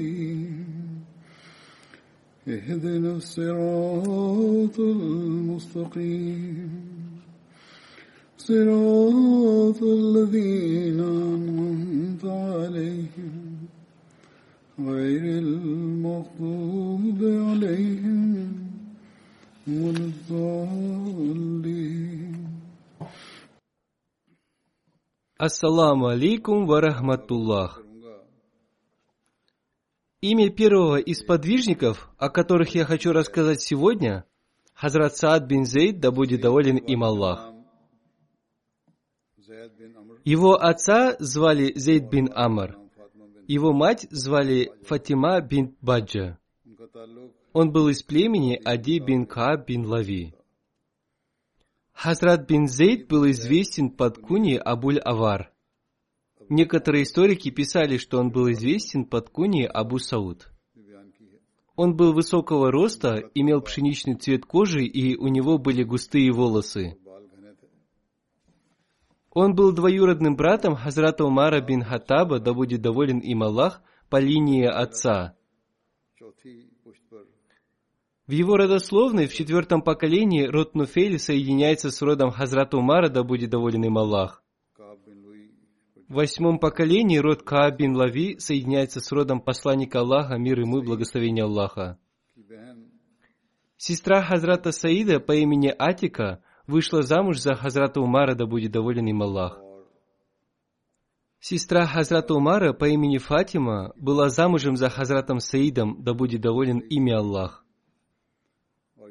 المستقيم اهدنا الصراط المستقيم. صراط الذين أنعمت عليهم. غير المغضوب عليهم ولا الضالين. السلام عليكم ورحمة الله. Имя первого из подвижников, о которых я хочу рассказать сегодня, Хазрат Саад бин Зейд, да будет доволен им Аллах. Его отца звали Зейд бин Амр. Его мать звали Фатима бин Баджа. Он был из племени Ади бин Кааб бин Лави. Хазрат бин Зейд был известен под куни Абуль Авар. Некоторые историки писали, что он был известен под куни Абу Сауд. Он был высокого роста, имел пшеничный цвет кожи и у него были густые волосы. Он был двоюродным братом Хазрата Умара бин Хаттаба, да будет доволен им Аллах, по линии отца. В его родословной в четвертом поколении род Нуфель соединяется с родом Хазрата Умара, да будет доволен им Аллах. В восьмом поколении род Кааб бин Лави соединяется с родом посланника Аллаха, мир ему и благословение Аллаха. Сестра Хазрата Саида по имени Атика вышла замуж за Хазрата Умара, да будет доволен им Аллах. Сестра Хазрата Умара по имени Фатима была замужем за Хазратом Саидом, да будет доволен ими Аллах.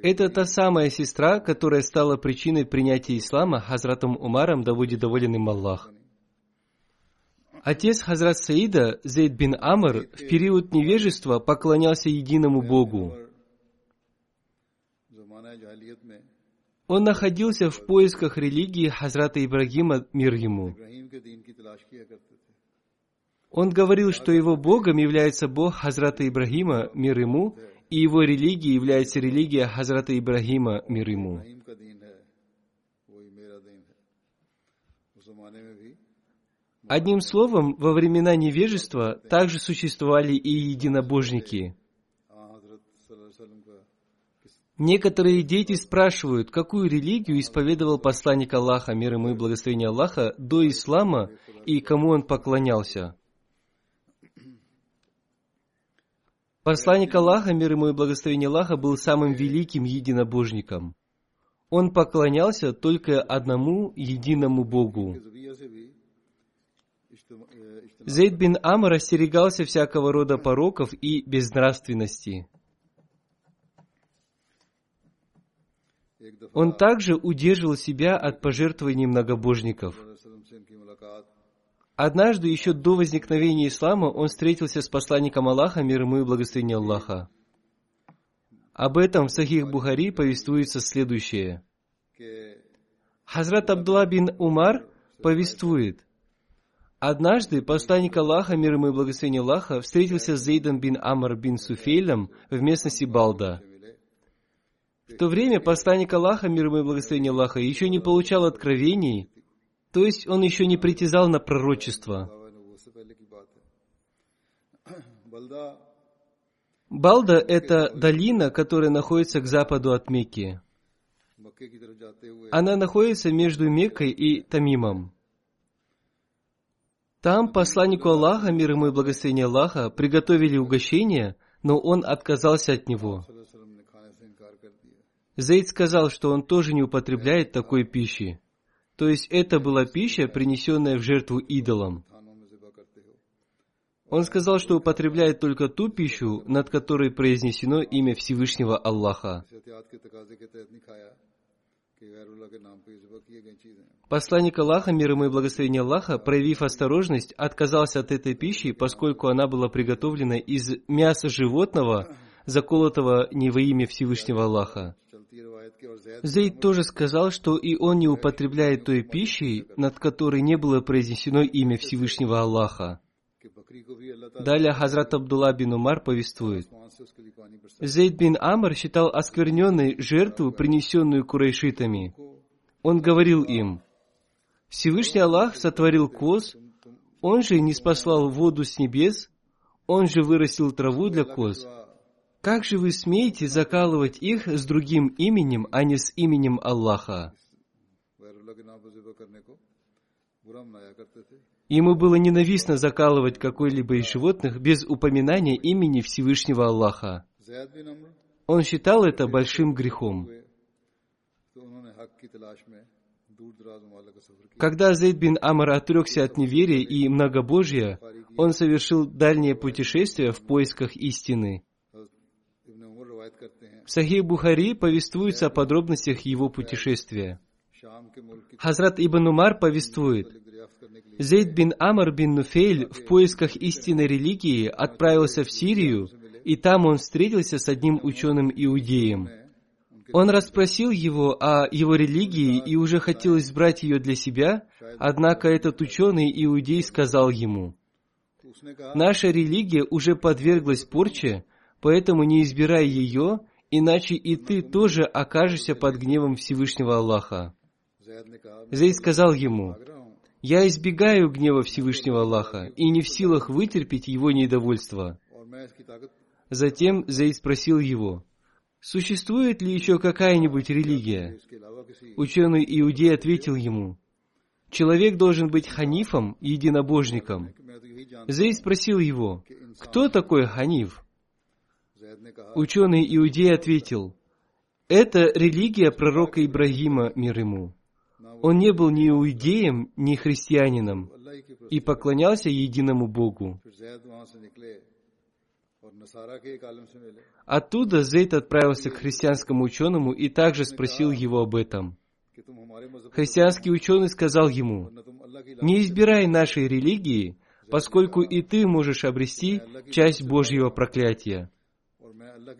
Это та самая сестра, которая стала причиной принятия ислама Хазратом Умаром, да будет доволен им Аллах. Отец Хазрат Саида, Зейд бин Амр, в период невежества поклонялся единому Богу. Он находился в поисках религии Хазрата Ибрагима, мир ему. Он говорил, что его Богом является Бог Хазрата Ибрагима, мир ему, и его религией является религия Хазрата Ибрагима, мир ему. Одним словом, во времена невежества также существовали и единобожники. Некоторые дети спрашивают, какую религию исповедовал посланник Аллаха, мир ему и благословение Аллаха, до ислама и кому он поклонялся. Посланник Аллаха, мир ему и благословение Аллаха, был самым великим единобожником. Он поклонялся только одному единому Богу. Зейд бин Амр остерегался всякого рода пороков и безнравственности. Он также удерживал себя от пожертвований многобожников. Однажды, еще до возникновения ислама, он встретился с посланником Аллаха, мир ему и благословение Аллаха. Об этом в Сахих Бухари повествуется следующее. Хазрат Абдулла бин Умар повествует, Однажды посланник Аллаха, мир ему и благословение Аллаха, встретился с Зейдом бин Амр бин Суфейлем в местности Балда. В то время посланник Аллаха, мир ему и благословение Аллаха, еще не получал откровений, то есть он еще не притязал на пророчество. Балда – это долина, которая находится к западу от Мекки. Она находится между Меккой и Тамимом. Там посланнику Аллаха, мир ему и благословение Аллаха, приготовили угощение, но он отказался от него. Зейд сказал, что он тоже не употребляет такой пищи. То есть это была пища, принесенная в жертву идолам. Он сказал, что употребляет только ту пищу, над которой произнесено имя Всевышнего Аллаха. Посланник Аллаха, мир ему и благословение Аллаха, проявив осторожность, отказался от этой пищи, поскольку она была приготовлена из мяса животного, заколотого не во имя Всевышнего Аллаха. Зейд тоже сказал, что и он не употребляет той пищи, над которой не было произнесено имя Всевышнего Аллаха. Далее Хазрат Абдулла бин Умар повествует. Зейд бин Амр считал оскверненной жертву, принесенную курайшитами. Он говорил им, Всевышний Аллах сотворил коз, Он же не спаслал воду с небес, Он же вырастил траву для коз. Как же вы смеете закалывать их с другим именем, а не с именем Аллаха? Ему было ненавистно закалывать какой-либо из животных без упоминания имени Всевышнего Аллаха. Он считал это большим грехом. Когда Зейд бин Амар отрекся от неверия и многобожия, он совершил дальнее путешествие в поисках истины. В Сахих Бухари повествуется о подробностях его путешествия. Хазрат Ибн Умар повествует, Зейд бин Амр бин Нуфейль в поисках истинной религии отправился в Сирию, и там он встретился с одним ученым-иудеем. Он расспросил его о его религии и уже хотел избрать ее для себя, однако этот ученый-иудей сказал ему, «Наша религия уже подверглась порче, поэтому не избирай ее, иначе и ты тоже окажешься под гневом Всевышнего Аллаха». Зейд сказал ему, я избегаю гнева Всевышнего Аллаха и не в силах вытерпеть его недовольство. Затем Зейд спросил его, существует ли еще какая-нибудь религия? Ученый Иудей ответил ему, человек должен быть ханифом, единобожником. Зейд спросил его, кто такой ханиф? Ученый Иудей ответил, это религия пророка Ибрагима, мир ему. Он не был ни иудеем, ни христианином и поклонялся единому Богу. Оттуда Зейд отправился к христианскому ученому и также спросил его об этом. Христианский ученый сказал ему, «Не избирай нашей религии, поскольку и ты можешь обрести часть Божьего проклятия».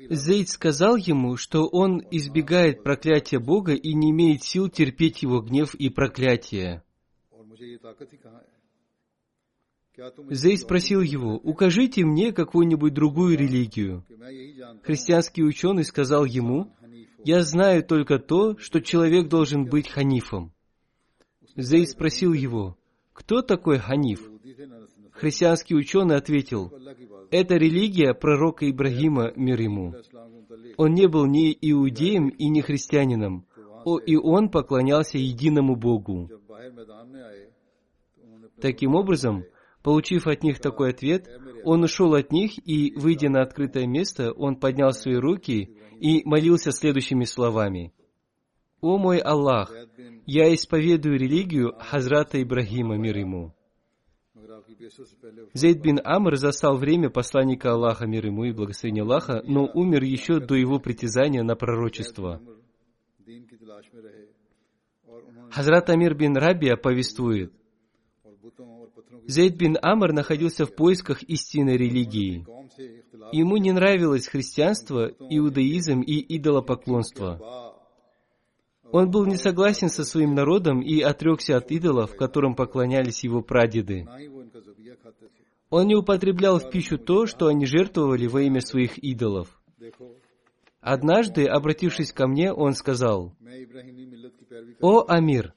Зейд сказал ему, что он избегает проклятия Бога и не имеет сил терпеть его гнев и проклятие. Зейд спросил его, укажите мне какую-нибудь другую религию. Христианский ученый сказал ему, я знаю только то, что человек должен быть ханифом. Зейд спросил его, кто такой ханиф? Христианский ученый ответил, это религия пророка Ибрагима, мир ему. Он не был ни иудеем и ни христианином, о, и он поклонялся единому Богу. Таким образом, получив от них такой ответ, он ушел от них и, выйдя на открытое место, он поднял свои руки и молился следующими словами. «О мой Аллах, я исповедую религию Хазрата Ибрагима, мир ему». Зейд бин Амр застал время посланника Аллаха, мир ему и благословение Аллаха, но умер еще до его притязания на пророчество. Хазрат Амир бин Рабия повествует, Зейд бин Амр находился в поисках истинной религии. Ему не нравилось христианство, иудаизм и идолопоклонство. Он был не согласен со своим народом и отрекся от идолов, которым поклонялись его прадеды. Он не употреблял в пищу то, что они жертвовали во имя своих идолов. Однажды, обратившись ко мне, он сказал, «О, Амир,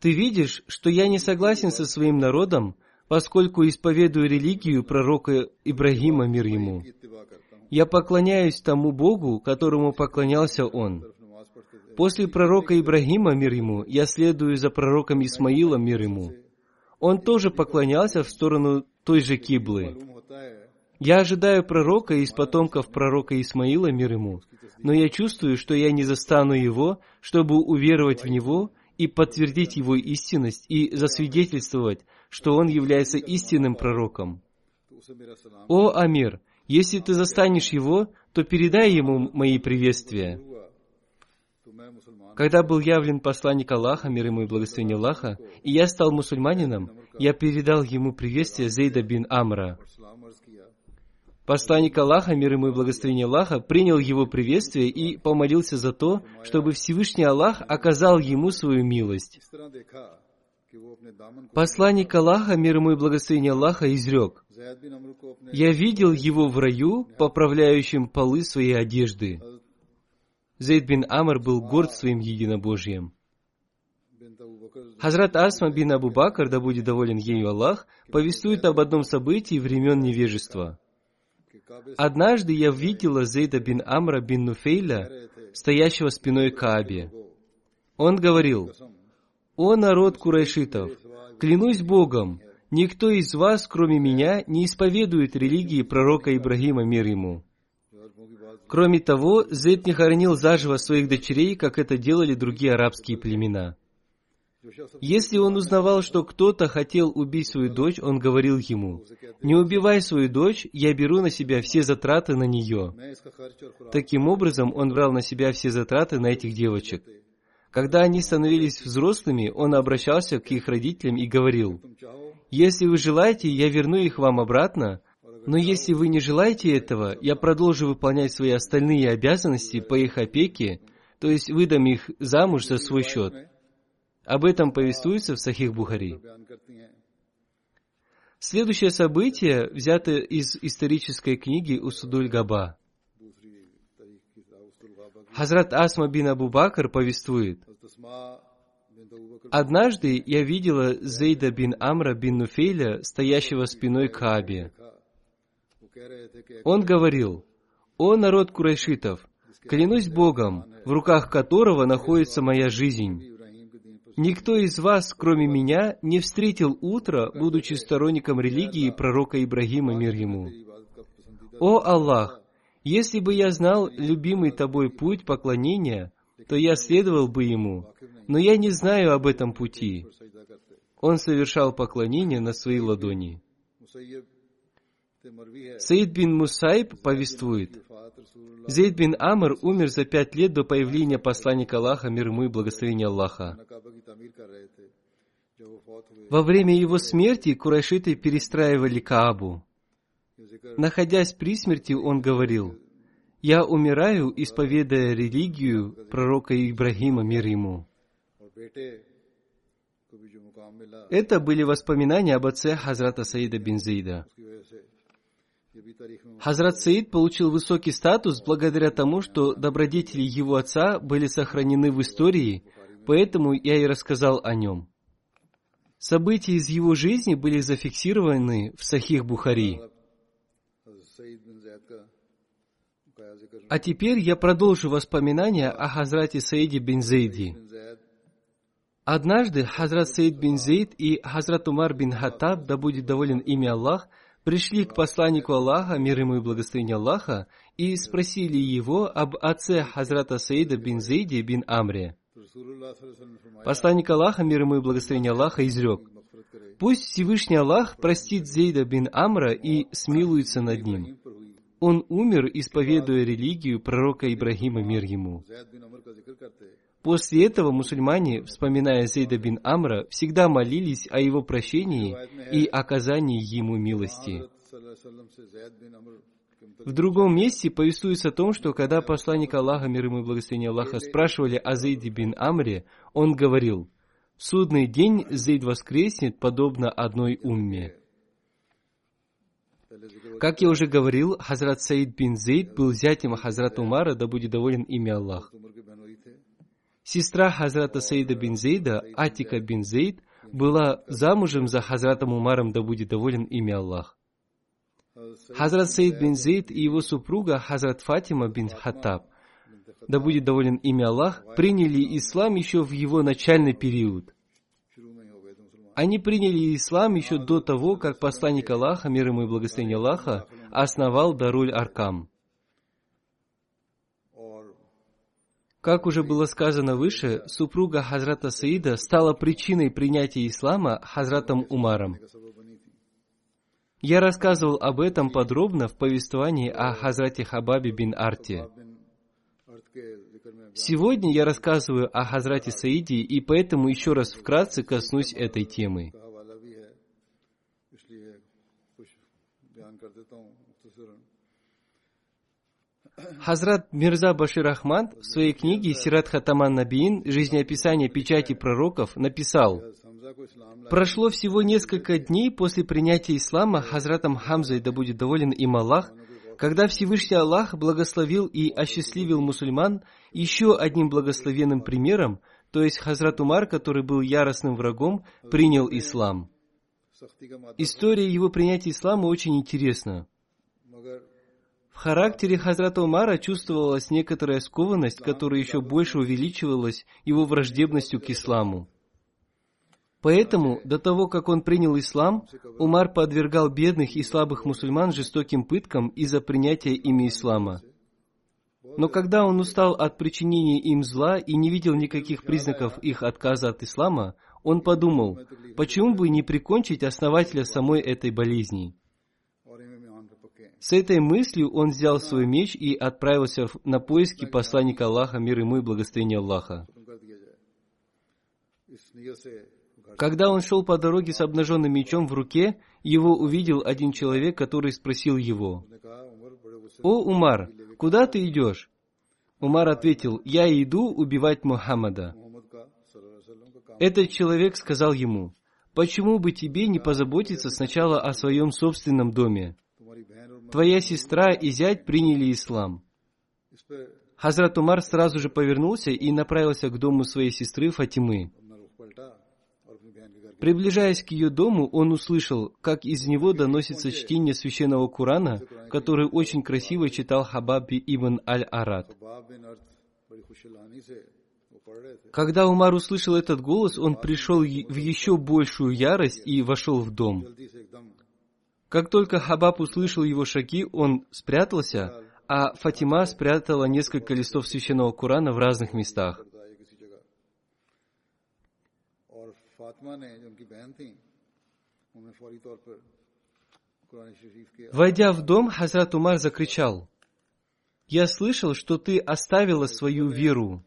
ты видишь, что я не согласен со своим народом, поскольку исповедую религию пророка Ибрагима, мир ему. Я поклоняюсь тому Богу, которому поклонялся он. После пророка Ибрагима, мир ему, я следую за пророком Исмаилом мир ему он тоже поклонялся в сторону той же киблы. Я ожидаю пророка из потомков пророка Исмаила, мир ему, но я чувствую, что я не застану его, чтобы уверовать в него и подтвердить его истинность и засвидетельствовать, что он является истинным пророком. О, Амир, если ты застанешь его, то передай ему мои приветствия. Когда был явлен посланник Аллаха, мир ему и благословение Аллаха, и я стал мусульманином, я передал ему приветствие Зейда бин Амра. Посланник Аллаха, мир ему и благословение Аллаха, принял его приветствие и помолился за то, чтобы Всевышний Аллах оказал ему свою милость. Посланник Аллаха, мир ему и благословение Аллаха, изрек. Я видел его в раю, поправляющим полы своей одежды. Зейд бин Амр был горд своим единобожьем. Хазрат Асма бин Абу Бакр, да будет доволен ею Аллах, повествует об одном событии времен невежества. «Однажды я видела Зейда бин Амра бин Нуфейля, стоящего спиной к Каабе. Он говорил, «О народ курайшитов, клянусь Богом, никто из вас, кроме меня, не исповедует религии пророка Ибрагима, мир ему. Кроме того, Зейд не хоронил заживо своих дочерей, как это делали другие арабские племена. Если он узнавал, что кто-то хотел убить свою дочь, он говорил ему, «Не убивай свою дочь, я беру на себя все затраты на нее». Таким образом, он брал на себя все затраты на этих девочек. Когда они становились взрослыми, он обращался к их родителям и говорил, «Если вы желаете, я верну их вам обратно, но если вы не желаете этого, я продолжу выполнять свои остальные обязанности по их опеке, то есть выдам их замуж за свой счет. Об этом повествуется в Сахих Бухари. Следующее событие взято из исторической книги Усудуль Габа. Хазрат Асма бин Абу Бакр повествует, «Однажды я видела Зейда бин Амра бин Нуфейля, стоящего спиной к Каабе. Он говорил, «О народ Курайшитов, клянусь Богом, в руках которого находится моя жизнь. Никто из вас, кроме меня, не встретил утро, будучи сторонником религии пророка Ибрагима, мир ему. О Аллах, если бы я знал любимый тобой путь поклонения, то я следовал бы ему, но я не знаю об этом пути. Он совершал поклонение на свои ладони. Саид бин Мусайб повествует, Зейд бин Амр умер за пять лет до появления посланника Аллаха, мир ему и благословения Аллаха. Во время его смерти курайшиты перестраивали Каабу. Находясь при смерти, он говорил, «Я умираю, исповедая религию пророка Ибрагима, мир ему». Это были воспоминания об отце Хазрата Саида бин Зейда. Хазрат Саид получил высокий статус благодаря тому, что добродетели его отца были сохранены в истории, поэтому я и рассказал о нем. События из его жизни были зафиксированы в Сахих Бухари. А теперь я продолжу воспоминания о Хазрате Саиде бин Зейди. Однажды Хазрат Саид бин Зейд и Хазрат Умар бин Хаттаб, да будет доволен ими Аллах, – пришли к посланнику Аллаха, мир ему и благословение Аллаха, и спросили его об отце Хазрата Саида бин Зейди бин Амре. Посланник Аллаха, мир ему и благословение Аллаха, изрек, «Пусть Всевышний Аллах простит Зейда бин Амра и смилуется над ним. Он умер, исповедуя религию пророка Ибрагима, мир ему. После этого мусульмане, вспоминая Зейда бин Амра, всегда молились о его прощении и оказании ему милости. В другом месте повествуется о том, что когда посланник Аллаха, мир ему и благословение Аллаха, спрашивали о Зейде бин Амре, он говорил, «В судный день Зейд воскреснет, подобно одной умме». Как я уже говорил, Хазрат Саид бин Зейд был зятем Хазрат Умара, да будет доволен имя Аллах. Сестра Хазрата Саида бин Зейда, Атика бин Зейд, была замужем за Хазратом Умаром, да будет доволен имя Аллах. Хазрат Саид бин Зейд и его супруга Хазрат Фатима бин Хаттаб, да будет доволен имя Аллах, приняли ислам еще в его начальный период. Они приняли ислам еще до того, как посланник Аллаха, мир ему и благословение Аллаха, основал Даруль Аркам. Как уже было сказано выше, супруга Хазрата Саида стала причиной принятия ислама Хазратом Умаром. Я рассказывал об этом подробно в повествовании о Хазрате Хабабе бин Арте. Сегодня я рассказываю о Хазрате Саиде, и поэтому еще раз вкратце коснусь этой темы. Хазрат Мирза Башир Ахмад в своей книге «Сират Хатаман Набиин. Жизнеописание печати пророков» написал, Прошло всего несколько дней после принятия ислама Хазратом Хамзой, да будет доволен им Аллах, когда Всевышний Аллах благословил и осчастливил мусульман еще одним благословенным примером, то есть Хазрат Умар, который был яростным врагом, принял ислам. История его принятия ислама очень интересна. В характере Хазрата Умара чувствовалась некоторая скованность, которая еще больше увеличивалась его враждебностью к исламу. Поэтому, до того, как он принял ислам, Умар подвергал бедных и слабых мусульман жестоким пыткам из-за принятия ими ислама. Но когда он устал от причинения им зла и не видел никаких признаков их отказа от ислама, он подумал, почему бы не прикончить основателя самой этой болезни. С этой мыслью он взял свой меч и отправился на поиски посланника Аллаха, мир ему и благословение Аллаха. Когда он шел по дороге с обнаженным мечом в руке, его увидел один человек, который спросил его, «О, Умар, куда ты идешь?» Умар ответил, «Я иду убивать Мухаммада». Этот человек сказал ему, «Почему бы тебе не позаботиться сначала о своем собственном доме? Твоя сестра и зять приняли ислам». Хазрат Умар сразу же повернулся и направился к дому своей сестры Фатимы. Приближаясь к ее дому, он услышал, как из него доносится чтение священного Корана, который очень красиво читал Хабаби ибн Аль-Арат. Когда Умар услышал этот голос, он пришел в еще большую ярость и вошел в дом. Как только Хабаб услышал его шаги, он спрятался, а Фатима спрятала несколько листов священного Корана в разных местах. Войдя в дом, Хазрат Умар закричал, «Я слышал, что ты оставила свою веру».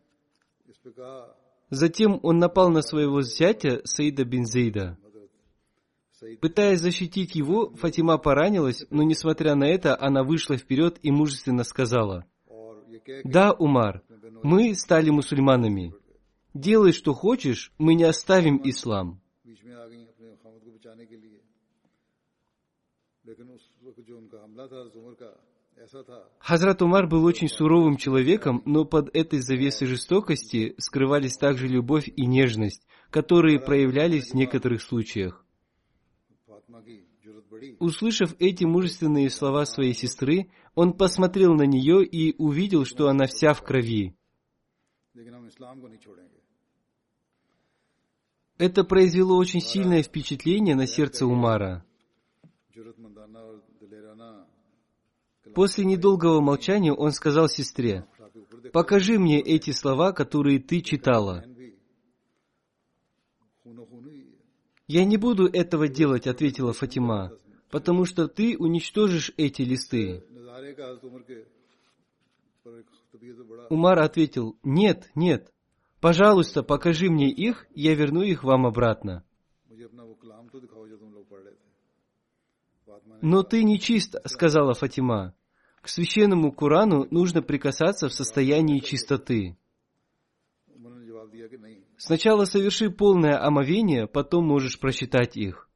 Затем он напал на своего зятя Саида бин Зейда. Пытаясь защитить его, Фатима поранилась, но несмотря на это, она вышла вперед и мужественно сказала, «Да, Умар, мы стали мусульманами. Делай, что хочешь, мы не оставим ислам. Хазрат Умар был очень суровым человеком, но под этой завесой жестокости скрывались также любовь и нежность, которые проявлялись в некоторых случаях. Услышав эти мужественные слова своей сестры, он посмотрел на нее и увидел, что она вся в крови. Это произвело очень сильное впечатление на сердце Умара. После недолгого молчания он сказал сестре, «Покажи мне эти слова, которые ты читала». «Я не буду этого делать», — ответила Фатима, потому что ты уничтожишь эти листы. Умар ответил, нет, нет, пожалуйста, покажи мне их, я верну их вам обратно. Но ты не чист, сказала Фатима. К священному Корану нужно прикасаться в состоянии чистоты. Сначала соверши полное омовение, потом можешь прочитать их.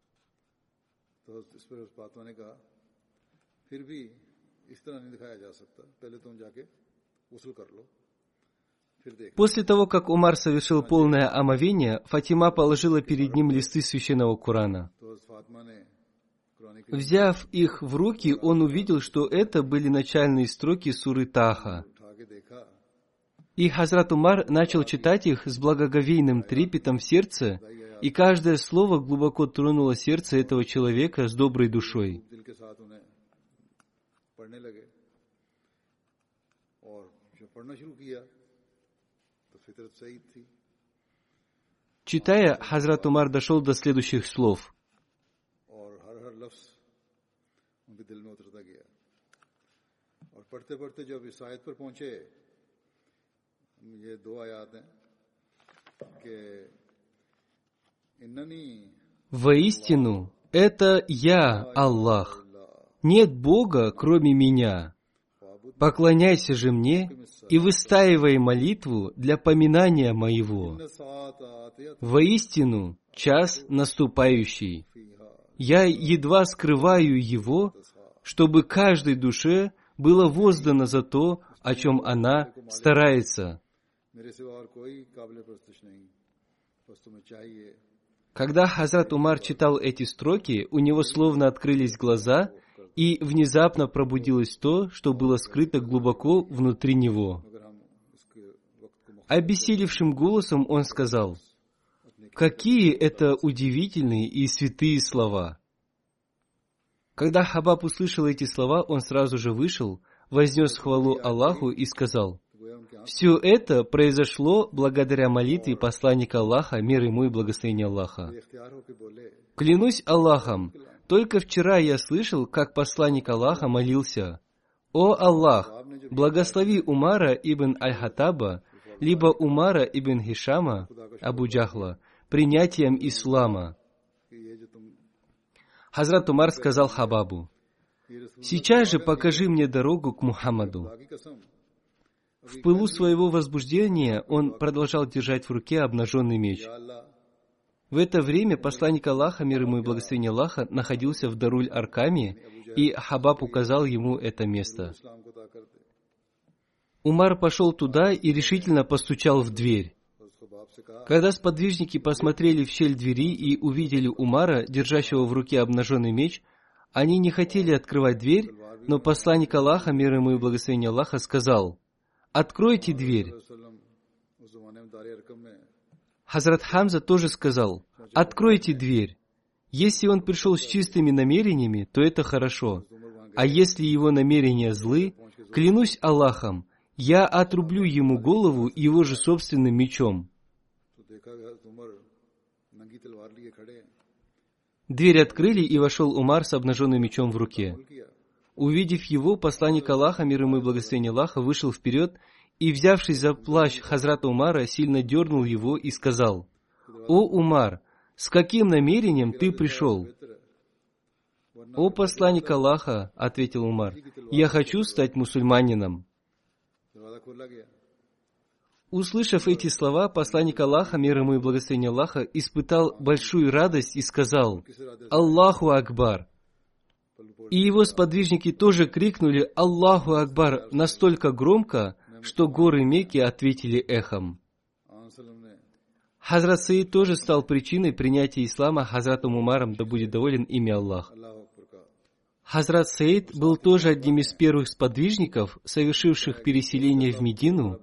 После того, как Умар совершил полное омовение, Фатима положила перед ним листы священного Корана. Взяв их в руки, он увидел, что это были начальные строки суры Таха. И Хазрат Умар начал читать их с благоговейным трепетом в сердце, и каждое слово глубоко тронуло сердце этого человека с доброй душой. दिल के साथ उन्हें पढ़ने लगे और जब पढ़ना शुरू किया तो फितरत सही थी Читая, Хазрат Умар дошел до следующих слов. और हर हर लफ्ज उनके दिल में उतरता गया और पढ़ते पढ़ते जब इस आयत पर पहुंचे ये दो आयात हैं कि इन्ननी Воистину, это я, Аллах. Нет Бога, кроме меня. Поклоняйся же мне и выстаивай молитву для поминания моего. Воистину, час наступающий. Я едва скрываю его, чтобы каждой душе было воздано за то, о чем она старается. Когда Хазрат Умар читал эти строки, у него словно открылись глаза, и внезапно пробудилось то, что было скрыто глубоко внутри него. Обессилевшим голосом он сказал, «Какие это удивительные и святые слова!» Когда Хабаб услышал эти слова, он сразу же вышел, вознес хвалу Аллаху и сказал, все это произошло благодаря молитве посланника Аллаха, мир ему и благословение Аллаха. Клянусь Аллахом, только вчера я слышал, как посланник Аллаха молился, «О Аллах, благослови Умара ибн Аль-Хатаба, либо Умара ибн Хишама, Абу Джахла, принятием ислама». Хазрат Умар сказал Хабабу, «Сейчас же покажи мне дорогу к Мухаммаду». В пылу своего возбуждения он продолжал держать в руке обнаженный меч. В это время посланник Аллаха, мир ему и благословение Аллаха, находился в Даруль Аркаме, и Хабаб указал ему это место. Умар пошел туда и решительно постучал в дверь. Когда сподвижники посмотрели в щель двери и увидели Умара, держащего в руке обнаженный меч, они не хотели открывать дверь, но посланник Аллаха, мир ему и благословение Аллаха, сказал – откройте дверь. Хазрат Хамза тоже сказал, откройте дверь. Если он пришел с чистыми намерениями, то это хорошо. А если его намерения злы, клянусь Аллахом, я отрублю ему голову его же собственным мечом. Дверь открыли, и вошел Умар с обнаженным мечом в руке. Увидев его, посланник Аллаха, мир ему и благословение Аллаха, вышел вперед и, взявшись за плащ Хазрата Умара, сильно дернул его и сказал, «О, Умар, с каким намерением ты пришел?» «О, посланник Аллаха», — ответил Умар, — «я хочу стать мусульманином». Услышав эти слова, посланник Аллаха, мир ему и благословение Аллаха, испытал большую радость и сказал, «Аллаху Акбар! И его сподвижники тоже крикнули «Аллаху Акбар» настолько громко, что горы Мекки ответили эхом. Хазрат Саид тоже стал причиной принятия ислама Хазратом Умаром, да будет доволен имя Аллах. Хазрат Саид был тоже одним из первых сподвижников, совершивших переселение в Медину,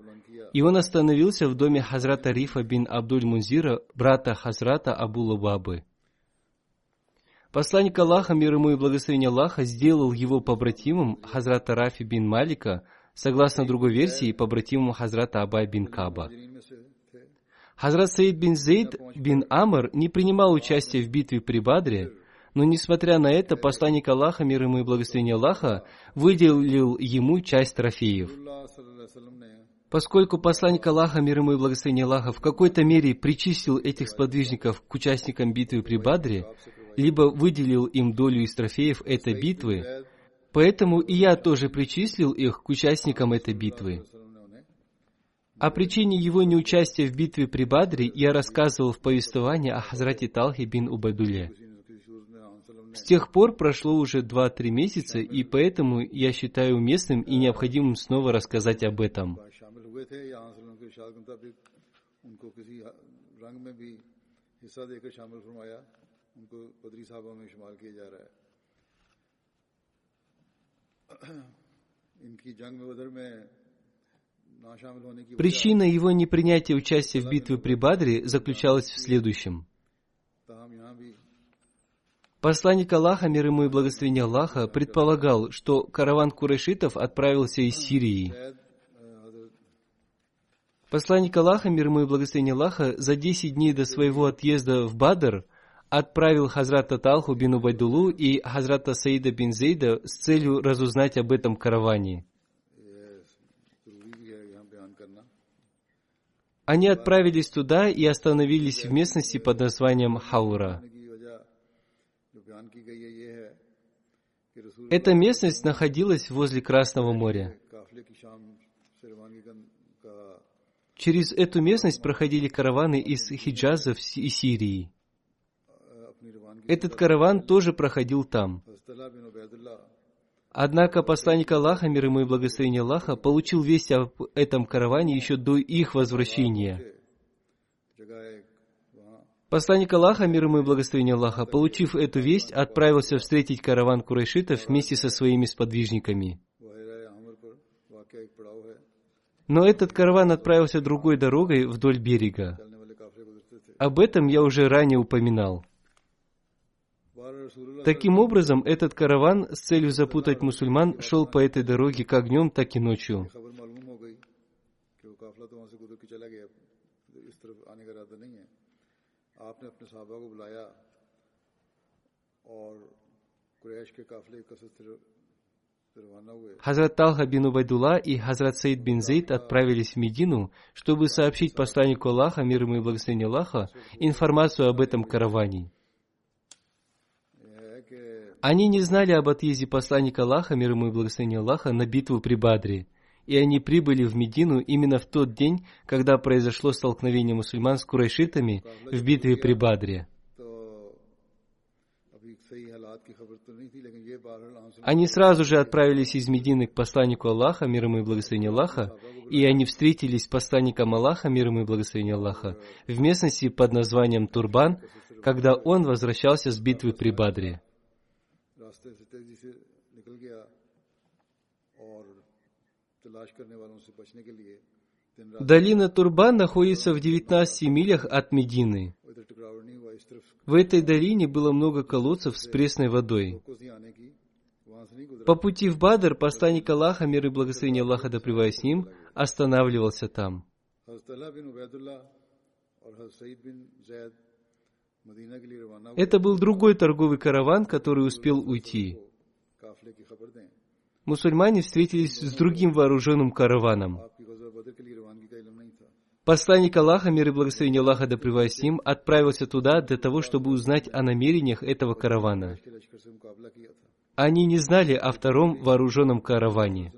и он остановился в доме Хазрата Рифа бин Абдуль Мунзира, брата Хазрата Абу Лабабы. Посланник Аллаха, мир ему и благословение Аллаха, сделал его побратимом Хазрата Рафи бин Малика, согласно другой версии, побратимом Хазрата Абай бин Каба. Хазрат Саид бин Зейд бин Амр не принимал участия в битве при Бадре, но несмотря на это, посланник Аллаха, мир ему и благословение Аллаха, выделил ему часть трофеев. Поскольку посланник Аллаха, мир ему и благословение Аллаха, в какой-то мере причислил этих сподвижников к участникам битвы при Бадре, либо выделил им долю из трофеев этой битвы, Поэтому и я тоже причислил их к участникам этой битвы. О причине его неучастия в битве при Бадре я рассказывал в повествовании о Хазрате Талхе бин Убайдуле. С тех пор прошло уже 2-3 месяца, и поэтому я считаю уместным и необходимым снова рассказать об этом. Причина его непринятия участия в битве при Бадре заключалась в следующем. Посланник Аллаха, мир ему и благословение Аллаха, предполагал, что караван курайшитов отправился из Сирии. Посланник Аллаха, мир ему и благословение Аллаха, за 10 дней до своего отъезда в Бадр отправил Хазрата Талху бин Убайдулу и Хазрата Саида бин Зейда с целью разузнать об этом караване. Они отправились туда и остановились в местности под названием Хаура. Эта местность находилась возле Красного моря. Через эту местность проходили караваны из Хиджаза и Сирии. Этот караван тоже проходил там. Однако посланник Аллаха, мир ему и благословение Аллаха, получил весть об этом караване еще до их возвращения. Посланник Аллаха, мир ему и благословение Аллаха, получив эту весть, отправился встретить караван курайшитов вместе со своими сподвижниками. Но этот караван отправился другой дорогой вдоль берега. Об этом я уже ранее упоминал. Таким образом, этот караван с целью запутать мусульман шел по этой дороге как днем, так и ночью. Хазрат Талха бин Убайдулла и Хазрат Саид бин Зейд отправились в Медину, чтобы сообщить посланнику Аллаха, мир ему и благословение Аллаха, информацию об этом караване. Они не знали об отъезде посланника Аллаха, мир ему и благословение Аллаха, на битву при Бадре. И они прибыли в Медину именно в тот день, когда произошло столкновение мусульман с курайшитами в битве при Бадре. Они сразу же отправились из Медины к посланнику Аллаха, мир ему и благословение Аллаха, и они встретились с посланником Аллаха, мир ему и благословение Аллаха, в местности под названием Турбан, когда он возвращался с битвы при Бадре. Долина Турбан находится в 19 милях от Медины. В этой долине было много колодцев с пресной водой. По пути в Бадр посланник Аллаха, мир и благословение Аллаха да с ним, останавливался там. Это был другой торговый караван, который успел уйти мусульмане встретились с другим вооруженным караваном. Посланник Аллаха, мир и благословение Аллаха да с ним, отправился туда для того, чтобы узнать о намерениях этого каравана. Они не знали о втором вооруженном караване.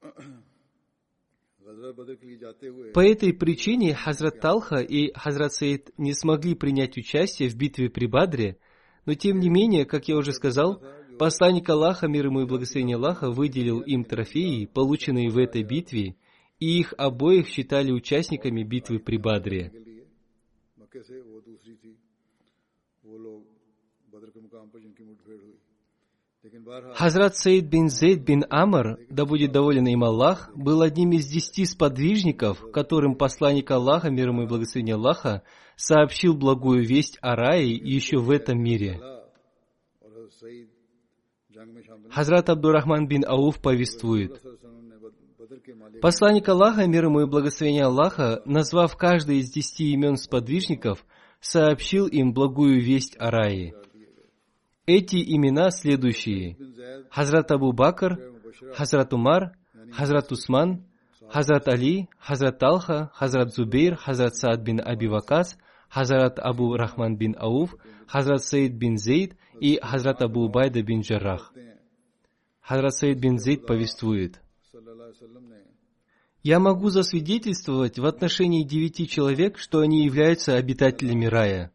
По этой причине Хазрат Талха и Хазрат Саид не смогли принять участие в битве при Бадре, но тем не менее, как я уже сказал, посланник Аллаха, мир ему и благословение Аллаха, выделил им трофеи, полученные в этой битве, и их обоих считали участниками битвы при Бадре. Хазрат Саид бин Зейд бин Амр, да будет доволен им Аллах, был одним из десяти сподвижников, которым посланник Аллаха, мир ему и благословение Аллаха, сообщил благую весть о рае еще в этом мире. Хазрат Абдурахман бин Ауф повествует, Посланник Аллаха, мир ему и благословение Аллаха, назвав каждый из десяти имен сподвижников, сообщил им благую весть о рае. Эти имена следующие. Хазрат Абу Бакр, Хазрат Умар, Хазрат Усман, Хазрат Али, Хазрат Талха, Хазрат Зубейр, Хазрат Саад бин Аби Вакас, Хазрат Абу Рахман бин Ауф, Хазрат Саид бин Зейд и Хазрат Абу Убайда бин Джаррах. Хазрат Саид бин Зейд повествует. Я могу засвидетельствовать в отношении девяти человек, что они являются обитателями рая.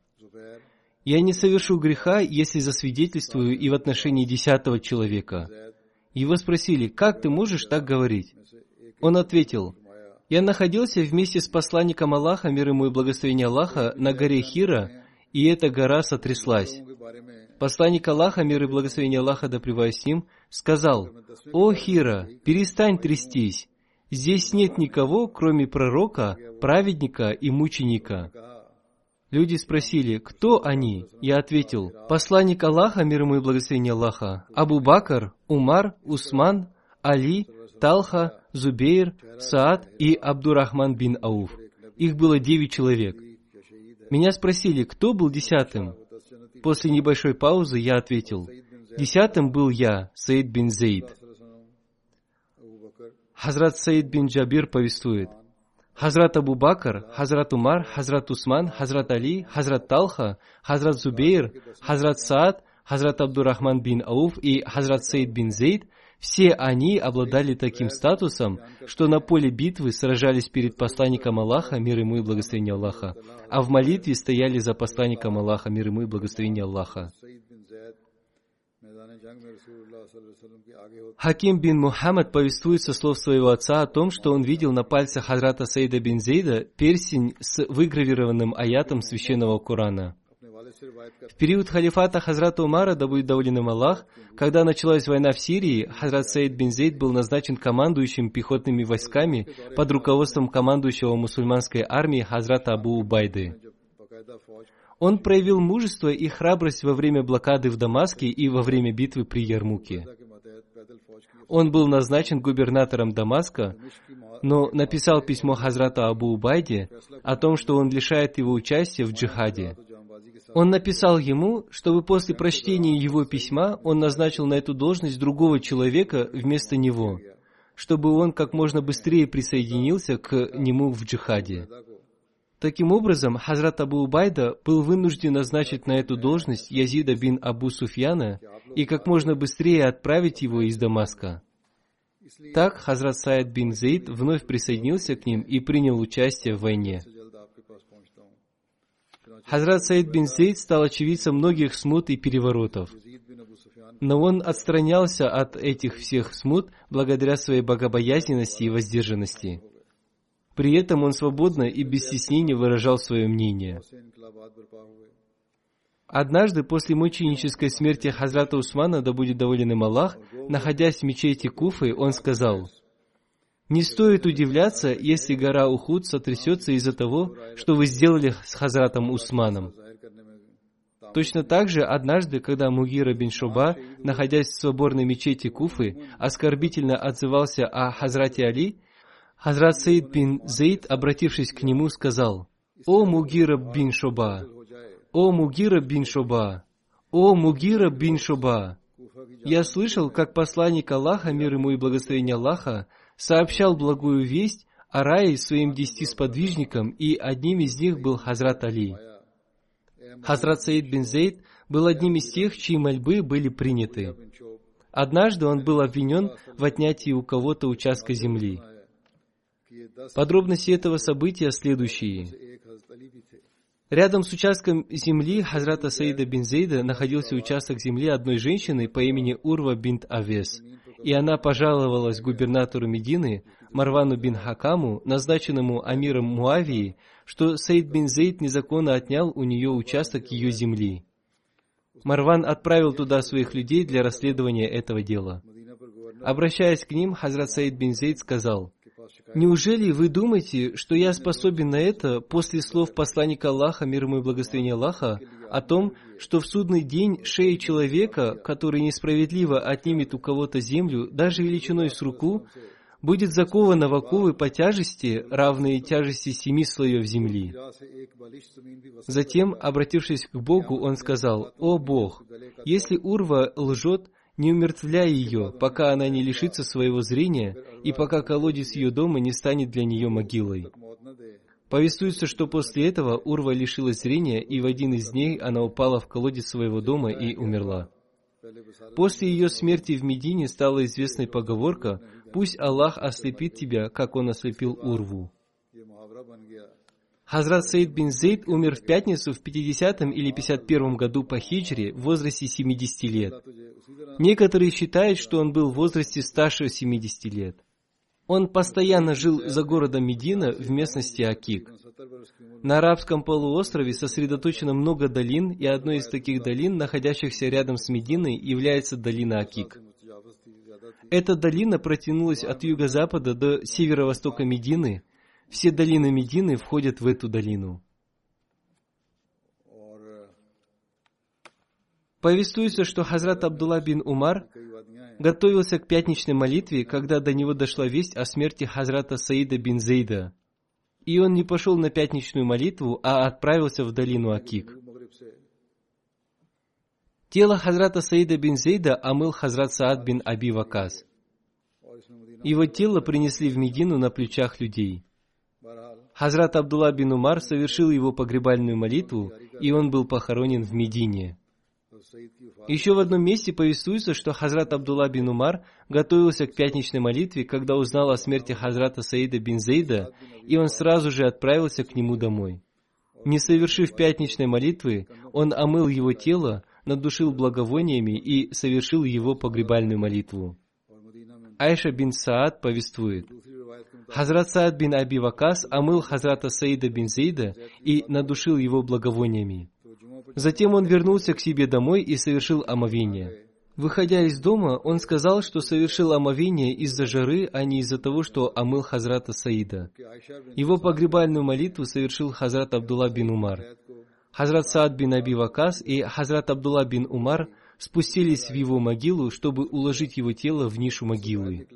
Я не совершу греха, если засвидетельствую и в отношении десятого человека. Его спросили, как ты можешь так говорить? Он ответил, я находился вместе с посланником Аллаха, мир ему и благословение Аллаха, на горе Хира, и эта гора сотряслась. Посланник Аллаха, мир и благословение Аллаха, да с ним, сказал, «О Хира, перестань трястись, здесь нет никого, кроме пророка, праведника и мученика». Люди спросили, кто они? Я ответил, посланник Аллаха, мир ему и благословение Аллаха, Абу Бакр, Умар, Усман, Али, Талха, Зубейр, Саад и Абдурахман бин Ауф. Их было девять человек. Меня спросили, кто был десятым? После небольшой паузы я ответил, десятым был я, Саид бин Зейд. Хазрат Саид бин Джабир повествует, Хазрат Абу Бакр, Хазрат Умар, Хазрат Усман, Хазрат Али, Хазрат Талха, Хазрат Зубейр, Хазрат Саад, Хазрат Абдурахман бин Ауф и Хазрат Саид бин Зейд, все они обладали таким статусом, что на поле битвы сражались перед посланником Аллаха, мир ему и благословение Аллаха, а в молитве стояли за посланником Аллаха, мир ему и благословение Аллаха. Хаким бин Мухаммад повествует со слов своего отца о том, что он видел на пальцах Хазрата Саида бин Зейда перстень с выгравированным аятом священного Корана. В период халифата Хазрата Умара, да будет доволен им Аллах, когда началась война в Сирии, Хазрат Саид бин Зейд был назначен командующим пехотными войсками под руководством командующего мусульманской армии Хазрата Абу Убайды. Он проявил мужество и храбрость во время блокады в Дамаске и во время битвы при Ярмуке. Он был назначен губернатором Дамаска, но написал письмо Хазрата Абу Убайде о том, что он лишает его участия в джихаде. Он написал ему, чтобы после прочтения его письма он назначил на эту должность другого человека вместо него, чтобы он как можно быстрее присоединился к нему в джихаде. Таким образом, Хазрат Абу Убайда был вынужден назначить на эту должность Язида бин Абу Суфьяна и как можно быстрее отправить его из Дамаска. Так Хазрат Саид бин Зейд вновь присоединился к ним и принял участие в войне. Хазрат Саид бин Зейд стал очевидцем многих смут и переворотов. Но он отстранялся от этих всех смут благодаря своей богобоязненности и воздержанности. При этом он свободно и без стеснения выражал свое мнение. Однажды после мученической смерти Хазрата Усмана, да будет доволен им Аллах, находясь в мечети Куфы, он сказал, «Не стоит удивляться, если гора Ухуд сотрясется из-за того, что вы сделали с Хазратом Усманом». Точно так же однажды, когда Мугира бин Шуба, находясь в соборной мечети Куфы, оскорбительно отзывался о Хазрате Али, Хазрат Саид бин Зейд, обратившись к нему, сказал, «О Мугира бин Шоба! О Мугира бин Шоба! О Мугира бин Шоба!» Я слышал, как посланник Аллаха, мир ему и благословение Аллаха, сообщал благую весть о рае своим десяти сподвижникам, и одним из них был Хазрат Али. Хазрат Саид бин Зейд был одним из тех, чьи мольбы были приняты. Однажды он был обвинен в отнятии у кого-то участка земли. Подробности этого события следующие. Рядом с участком земли Хазрата Саида бин Зейда находился участок земли одной женщины по имени Урва бинт Авес, и она пожаловалась губернатору Медины Марвану бин Хакаму, назначенному амиром Муавии, что Саид бин Зейд незаконно отнял у нее участок ее земли. Марван отправил туда своих людей для расследования этого дела. Обращаясь к ним, Хазрат Саид бин Зейд сказал – Неужели вы думаете, что я способен на это после слов посланника Аллаха, мир ему и благословения Аллаха, о том, что в судный день шея человека, который несправедливо отнимет у кого-то землю, даже величиной с руку, будет закована в оковы по тяжести, равные тяжести семи слоев земли. Затем, обратившись к Богу, он сказал, «О Бог, если Урва лжет, не умертвляй ее, пока она не лишится своего зрения, и пока колодец ее дома не станет для нее могилой». Повествуется, что после этого Урва лишилась зрения, и в один из дней она упала в колодец своего дома и умерла. После ее смерти в Медине стала известной поговорка «Пусть Аллах ослепит тебя, как он ослепил Урву». Хазрат Саид бин Зейд умер в пятницу в 50 или 51 году по хиджре в возрасте 70 лет. Некоторые считают, что он был в возрасте старше 70 лет. Он постоянно жил за городом Медина в местности Акик. На арабском полуострове сосредоточено много долин, и одной из таких долин, находящихся рядом с Мединой, является долина Акик. Эта долина протянулась от юго-запада до северо-востока Медины. Все долины Медины входят в эту долину. Повествуется, что Хазрат Абдулла бин Умар готовился к пятничной молитве, когда до него дошла весть о смерти Хазрата Саида бин Зейда. И он не пошел на пятничную молитву, а отправился в долину Акик. Тело Хазрата Саида бин Зейда омыл Хазрат Саад бин Аби Вакас. Его тело принесли в Медину на плечах людей. Хазрат Абдулла бин Умар совершил его погребальную молитву, и он был похоронен в Медине. Еще в одном месте повествуется, что Хазрат Абдулла бин Умар готовился к пятничной молитве, когда узнал о смерти Хазрата Саида бин Зейда, и он сразу же отправился к нему домой. Не совершив пятничной молитвы, он омыл его тело, надушил благовониями и совершил его погребальную молитву. Айша бин Саад повествует, Хазрат Саад бин Аби Вакас омыл Хазрата Саида бин Зейда и надушил его благовониями. Затем он вернулся к себе домой и совершил омовение. Выходя из дома, он сказал, что совершил омовение из-за жары, а не из-за того, что омыл Хазрата Саида. Его погребальную молитву совершил Хазрат Абдулла бин Умар. Хазрат Саад бин Аби Вакас и Хазрат Абдулла бин Умар спустились в его могилу, чтобы уложить его тело в нишу могилы.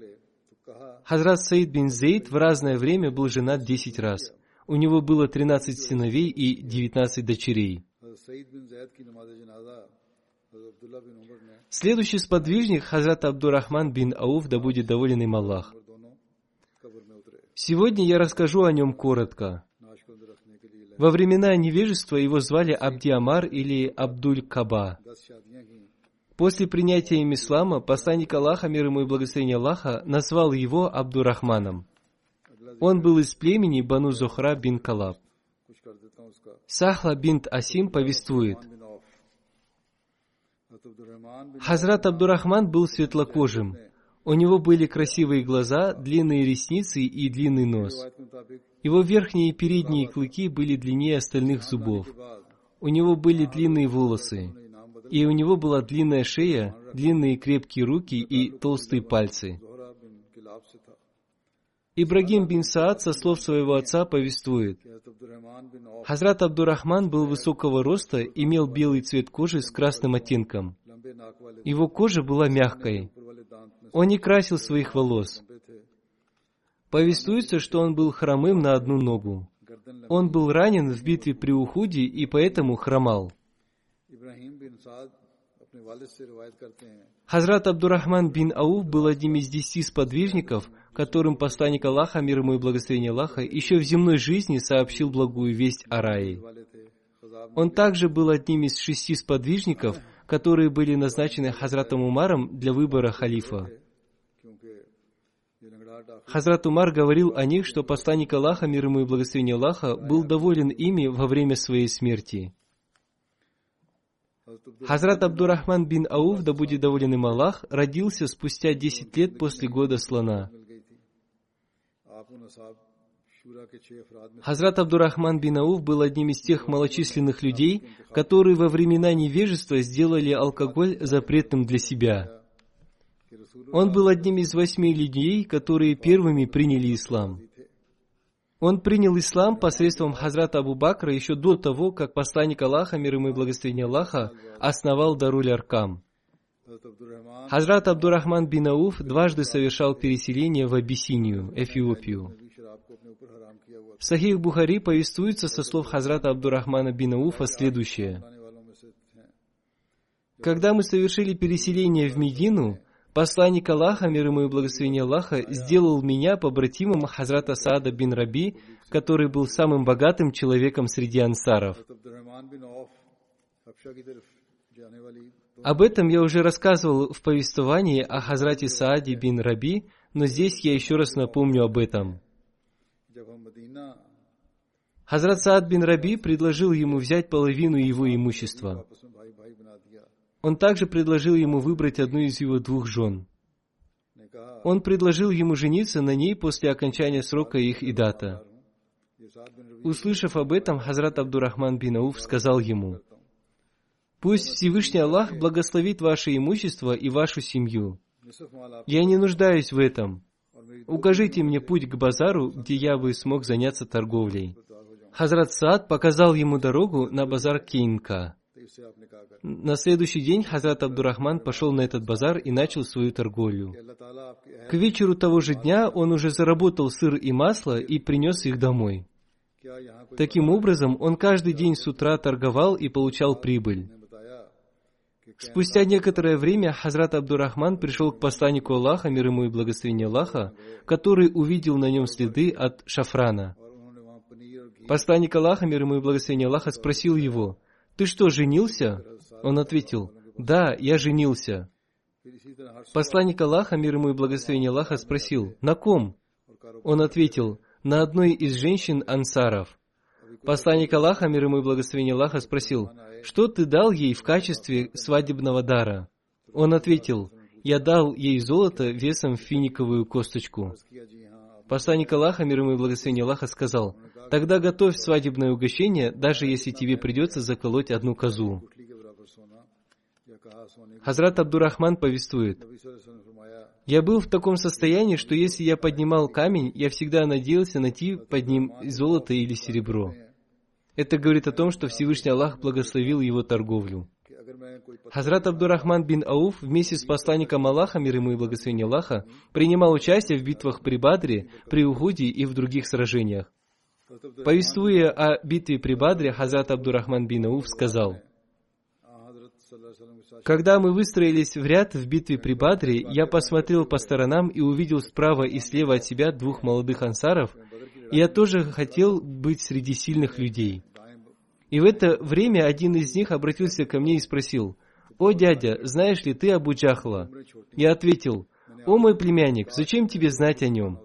Хазрат Саид бин Зейд в разное время был женат десять раз. У него было тринадцать сыновей и девятнадцать дочерей. Следующий сподвижник Хазрат Абдурахман бин Ауф, да будет доволен им Аллах. Сегодня я расскажу о нем коротко. Во времена невежества его звали Абди Амар или Абдуль Каба. После принятия им ислама, посланник Аллаха, мир ему и благословение Аллаха, назвал его Абдурахманом. Он был из племени Бану Зухра бин Калаб. Сахла бинт Асим повествует, Хазрат Абдурахман был светлокожим. У него были красивые глаза, длинные ресницы и длинный нос. Его верхние и передние клыки были длиннее остальных зубов. У него были длинные волосы. И у него была длинная шея, длинные крепкие руки и толстые пальцы. Ибрагим бин Саад со слов своего отца повествует. Хазрат Абдурахман был высокого роста, имел белый цвет кожи с красным оттенком. Его кожа была мягкой. Он не красил своих волос. Повествуется, что он был хромым на одну ногу. Он был ранен в битве при Ухуде и поэтому хромал. Хазрат Абдурахман бин Ауф был одним из десяти сподвижников, которым посланник Аллаха, мир ему и благословение Аллаха, еще в земной жизни сообщил благую весть о рае. Он также был одним из шести сподвижников, которые были назначены Хазратом Умаром для выбора халифа. Хазрат Умар говорил о них, что посланник Аллаха, мир ему и благословение Аллаха, был доволен ими во время своей смерти. Хазрат Абдурахман бин Ауф, да будет доволен им Аллах, родился спустя 10 лет после года слона. Хазрат Абдурахман бин Ауф был одним из тех малочисленных людей, которые во времена невежества сделали алкоголь запретным для себя. Он был одним из восьми людей, которые первыми приняли ислам. Он принял ислам посредством Хазрата Абу Бакра еще до того, как посланник Аллаха, мир ему и благословение Аллаха, основал Даруль Аркам. Хазрат Абдурахман бин Ауф дважды совершал переселение в Абиссинию, Эфиопию. В Сахих Бухари повествуется со слов Хазрата Абдурахмана бин Ауфа следующее. Когда мы совершили переселение в Медину, посланник Аллаха, мир ему и благословение Аллаха, сделал меня побратимом Хазрата Саада бин Раби, который был самым богатым человеком среди ансаров. Об этом я уже рассказывал в повествовании о Хазрате Сааде бин Раби, но здесь я еще раз напомню об этом. Хазрат Саад бин Раби предложил ему взять половину его имущества. Он также предложил ему выбрать одну из его двух жен. Он предложил ему жениться на ней после окончания срока их идата. Услышав об этом, Хазрат Абдурахман бин Ауф сказал ему, «Пусть Всевышний Аллах благословит ваше имущество и вашу семью. Я не нуждаюсь в этом. Укажите мне путь к базару, где я бы смог заняться торговлей». Хазрат Саад показал ему дорогу на базар Кейнка. На следующий день Хазрат Абдурахман пошел на этот базар и начал свою торговлю. К вечеру того же дня он уже заработал сыр и масло и принес их домой. Таким образом, он каждый день с утра торговал и получал прибыль. Спустя некоторое время Хазрат Абдурахман пришел к посланнику Аллаха, мир ему и благословение Аллаха, который увидел на нем следы от шафрана. Посланник Аллаха, мир ему и благословение Аллаха, спросил его, «Ты что, женился?» Он ответил, «Да, я женился». Посланник Аллаха, мир ему и благословение Аллаха, спросил, «На ком?» Он ответил, «На одной из женщин ансаров». Посланник Аллаха, мир ему и благословение Аллаха, спросил, «Что ты дал ей в качестве свадебного дара?» Он ответил, «Я дал ей золото весом в финиковую косточку». Посланник Аллаха, мир ему и благословение Аллаха, сказал, «Тогда готовь свадебное угощение, даже если тебе придется заколоть одну козу». Хазрат Абдурахман повествует, «Я был в таком состоянии, что если я поднимал камень, я всегда надеялся найти под ним золото или серебро». Это говорит о том, что Всевышний Аллах благословил его торговлю. Хазрат Абдурахман бин Ауф вместе с посланником Аллаха, мир ему и благословение Аллаха, принимал участие в битвах при Бадре, при Ухуде и в других сражениях. Повествуя о битве при Бадре, Хазрат Абдурахман бин Ауф сказал, когда мы выстроились в ряд в битве при Бадре, я посмотрел по сторонам и увидел справа и слева от себя двух молодых ансаров, и я тоже хотел быть среди сильных людей. И в это время один из них обратился ко мне и спросил, «О, дядя, знаешь ли ты Абу Джахла?» Я ответил, «О, мой племянник, зачем тебе знать о нем?»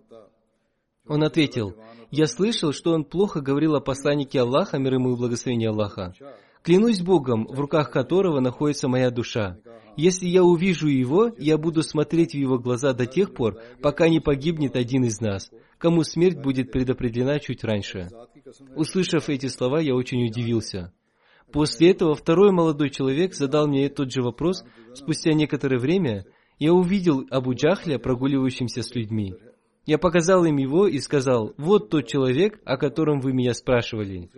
Он ответил, «Я слышал, что он плохо говорил о посланнике Аллаха, мир ему и благословение Аллаха. Клянусь Богом, в руках которого находится моя душа. Если я увижу его, я буду смотреть в его глаза до тех пор, пока не погибнет один из нас, кому смерть будет предопределена чуть раньше. Услышав эти слова, я очень удивился. После этого второй молодой человек задал мне тот же вопрос. Спустя некоторое время я увидел Абу Джахля, прогуливающимся с людьми. Я показал им его и сказал, вот тот человек, о котором вы меня спрашивали.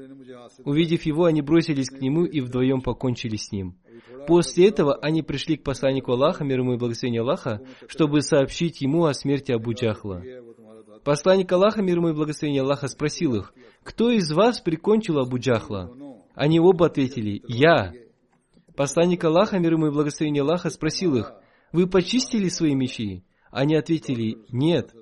Увидев его, они бросились к нему и вдвоем покончили с ним. После этого они пришли к посланнику Аллаха, мир ему и благословение Аллаха, чтобы сообщить ему о смерти Абу Джахла. Посланник Аллаха, мир ему и благословение Аллаха, спросил их, кто из вас прикончил Абу Джахла? Они оба ответили, я. Посланник Аллаха, мир ему и благословение Аллаха, спросил их, вы почистили свои мечи? Они ответили, нет.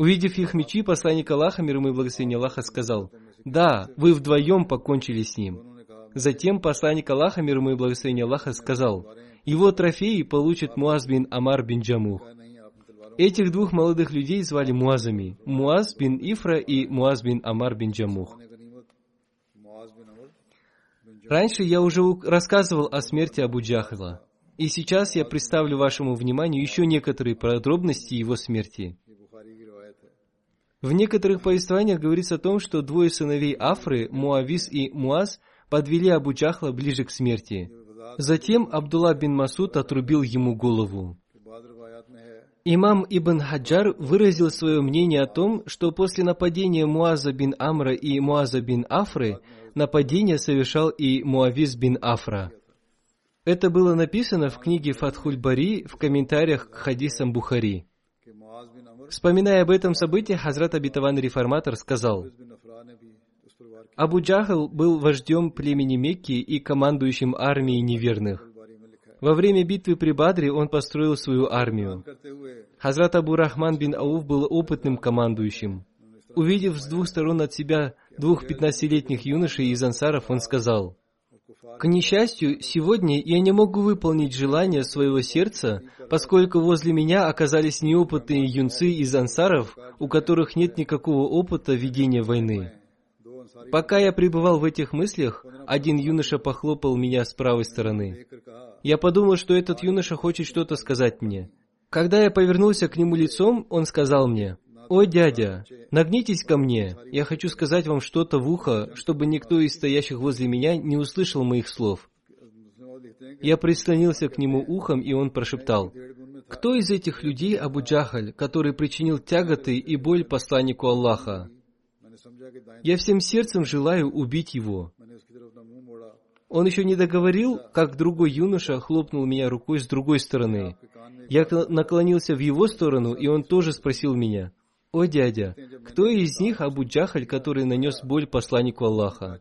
Увидев их мечи, посланник Аллаха, мир ему и благословение Аллаха, сказал, «Да, вы вдвоем покончили с ним». Затем посланник Аллаха, мир ему и благословение Аллаха, сказал, «Его трофеи получит Муаз бин Амар бин Джамух». Этих двух молодых людей звали Муазами, Муаз бин Ифра и Муаз бин Амар бин Джамух. Раньше я уже рассказывал о смерти Абу Джахла, и сейчас я представлю вашему вниманию еще некоторые подробности его смерти – в некоторых повествованиях говорится о том, что двое сыновей Афры, Муавис и Муаз, подвели Абу Джахла ближе к смерти. Затем Абдулла бин Масуд отрубил ему голову. Имам Ибн Хаджар выразил свое мнение о том, что после нападения Муаза бин Амра и Муаза бин Афры нападение совершал и Муавис бин Афра. Это было написано в книге Фатхуль Бари в комментариях к хадисам Бухари. Вспоминая об этом событии, Хазрат Абитаван Реформатор сказал, Абу Джахал был вождем племени Мекки и командующим армией неверных. Во время битвы при Бадре он построил свою армию. Хазрат Абу Рахман бин Ауф был опытным командующим. Увидев с двух сторон от себя двух пятнадцатилетних юношей из ансаров, он сказал, к несчастью, сегодня я не могу выполнить желание своего сердца, поскольку возле меня оказались неопытные юнцы из ансаров, у которых нет никакого опыта ведения войны. Пока я пребывал в этих мыслях, один юноша похлопал меня с правой стороны. Я подумал, что этот юноша хочет что-то сказать мне. Когда я повернулся к нему лицом, он сказал мне, «О, дядя, нагнитесь ко мне, я хочу сказать вам что-то в ухо, чтобы никто из стоящих возле меня не услышал моих слов». Я прислонился к нему ухом, и он прошептал, «Кто из этих людей Абу Джахаль, который причинил тяготы и боль посланнику Аллаха? Я всем сердцем желаю убить его». Он еще не договорил, как другой юноша хлопнул меня рукой с другой стороны. Я наклонился в его сторону, и он тоже спросил меня, «О, дядя, кто из них Абу Джахаль, который нанес боль посланнику Аллаха?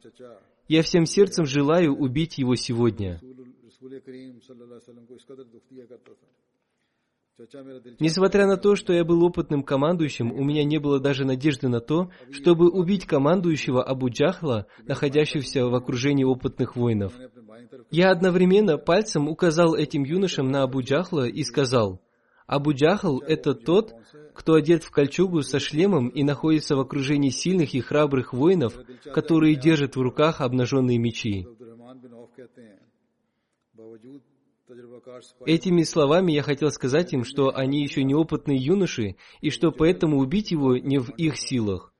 Я всем сердцем желаю убить его сегодня». Несмотря на то, что я был опытным командующим, у меня не было даже надежды на то, чтобы убить командующего Абу Джахла, находящегося в окружении опытных воинов. Я одновременно пальцем указал этим юношам на Абу Джахла и сказал – Абу Джахл — это тот, кто одет в кольчугу со шлемом и находится в окружении сильных и храбрых воинов, которые держат в руках обнаженные мечи. Этими словами я хотел сказать им, что они еще неопытные юноши, и что поэтому убить его не в их силах.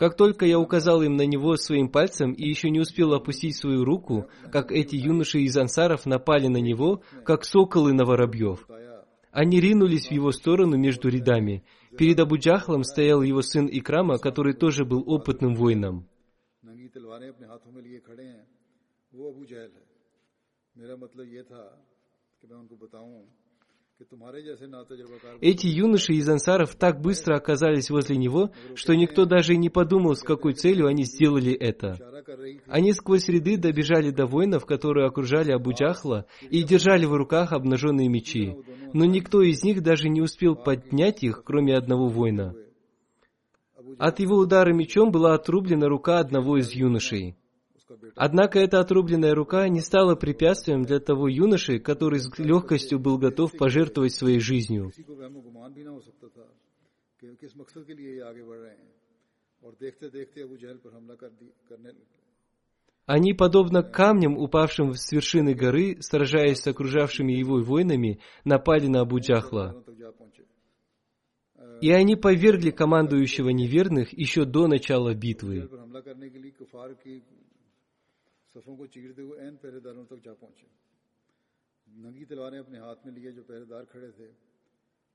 Как только я указал им на него своим пальцем и еще не успел опустить свою руку, как эти юноши из ансаров напали на него, как соколы на воробьев. बताया Они ринулись в его сторону между рядами. Перед Абу Джахлом стоял его сын Икрама, который тоже был опытным воином. नंगी तलवारें अपने हाथों में लिए खड़े हैं वो अबू जहल है मेरा मतलब ये था कि मैं उनको बताऊं эти юноши из ансаров так быстро оказались возле него, что никто даже и не подумал, с какой целью они сделали это. Они сквозь ряды добежали до воинов, которые окружали абуджахла и держали в руках обнаженные мечи. Но никто из них даже не успел поднять их, кроме одного воина. От его удара мечом была отрублена рука одного из юношей. Однако эта отрубленная рука не стала препятствием для того юноши, который с легкостью был готов пожертвовать своей жизнью. Они, подобно камням, упавшим с вершины горы, сражаясь с окружавшими его воинами, напали на Абу Джахла. И они повергли командующего неверных еще до начала битвы. पर हमला करने के लिए कुफार की सफों को चीरते हुए एन पहरेदारों तक जा पहुंचे नंगी तलवारें अपने हाथ में लिए जो पहरेदार खड़े थे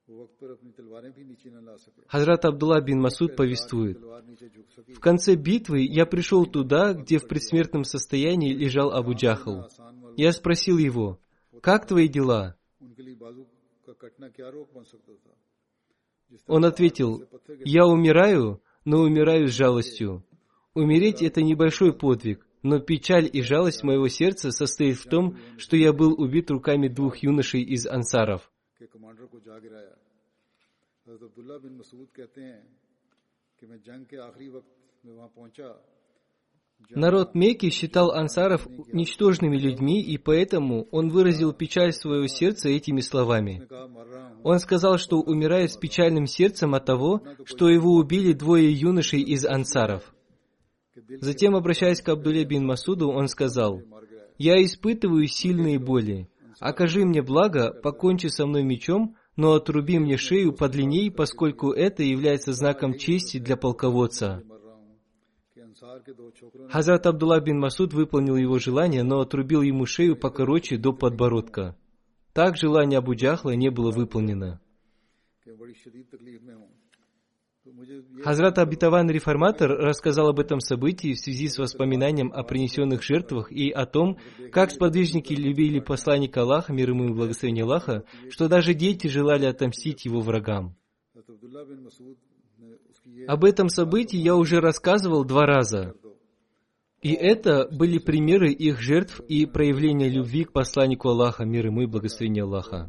वो वक्त पर अपनी तलवारें भी नीचे न ला सके Хазрат Абдулла бин Масуд повествует. तलवार नीचे झुक सकी В конце битвы я пришел туда, где в предсмертном состоянии лежал Абу Джахл. आसान मालूम Я спросил его, «Как твои дела?» उनके लिए बाजू का कटना क्या रोक बन सकता था जिस Он ответил, «Я умираю, но умираю с жалостью. Умереть – это небольшой подвиг, Но печаль и жалость моего сердца состоит в том, что я был убит руками двух юношей из ансаров. Народ Мекки считал ансаров ничтожными людьми, и поэтому он выразил печаль своего сердца этими словами. Он сказал, что умирает с печальным сердцем от того, что его убили двое юношей из ансаров. Затем, обращаясь к Абдуле бин Масуду, он сказал, «Я испытываю сильные боли. Окажи мне благо, покончи со мной мечом, но отруби мне шею подлинней, поскольку это является знаком чести для полководца». Хазрат Абдулла бин Масуд выполнил его желание, но отрубил ему шею покороче до подбородка. Так желание Абу Джахла не было выполнено. Хазрат Абитаван Реформатор рассказал об этом событии в связи с воспоминанием о принесенных жертвах и о том, как сподвижники любили посланника Аллаха, мир ему и благословение Аллаха, что даже дети желали отомстить его врагам. Об этом событии я уже рассказывал два раза. И это были примеры их жертв и проявления любви к посланнику Аллаха, мир ему и благословение Аллаха.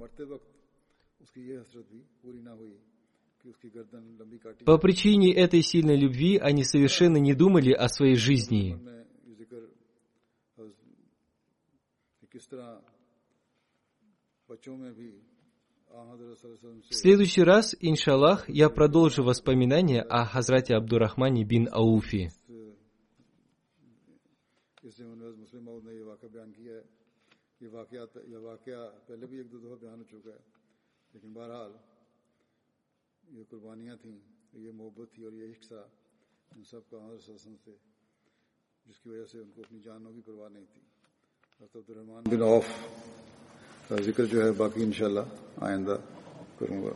По причине этой сильной любви они совершенно не думали о своей жизни. В следующий раз, иншаллах, я продолжу воспоминания о Хазрате Абдурахмане бин Ауфи. ये कुर्बानियाँ थी, ये मोहब्बत थी और ये इश्क था इन सब का हसन से, जिसकी वजह से उनको अपनी जानों की परवाह नहीं थी। अब्दुलरहमान बिन औफ का ज़िक्र जो है बाकी इंशाल्लाह आइंदा करूँगा।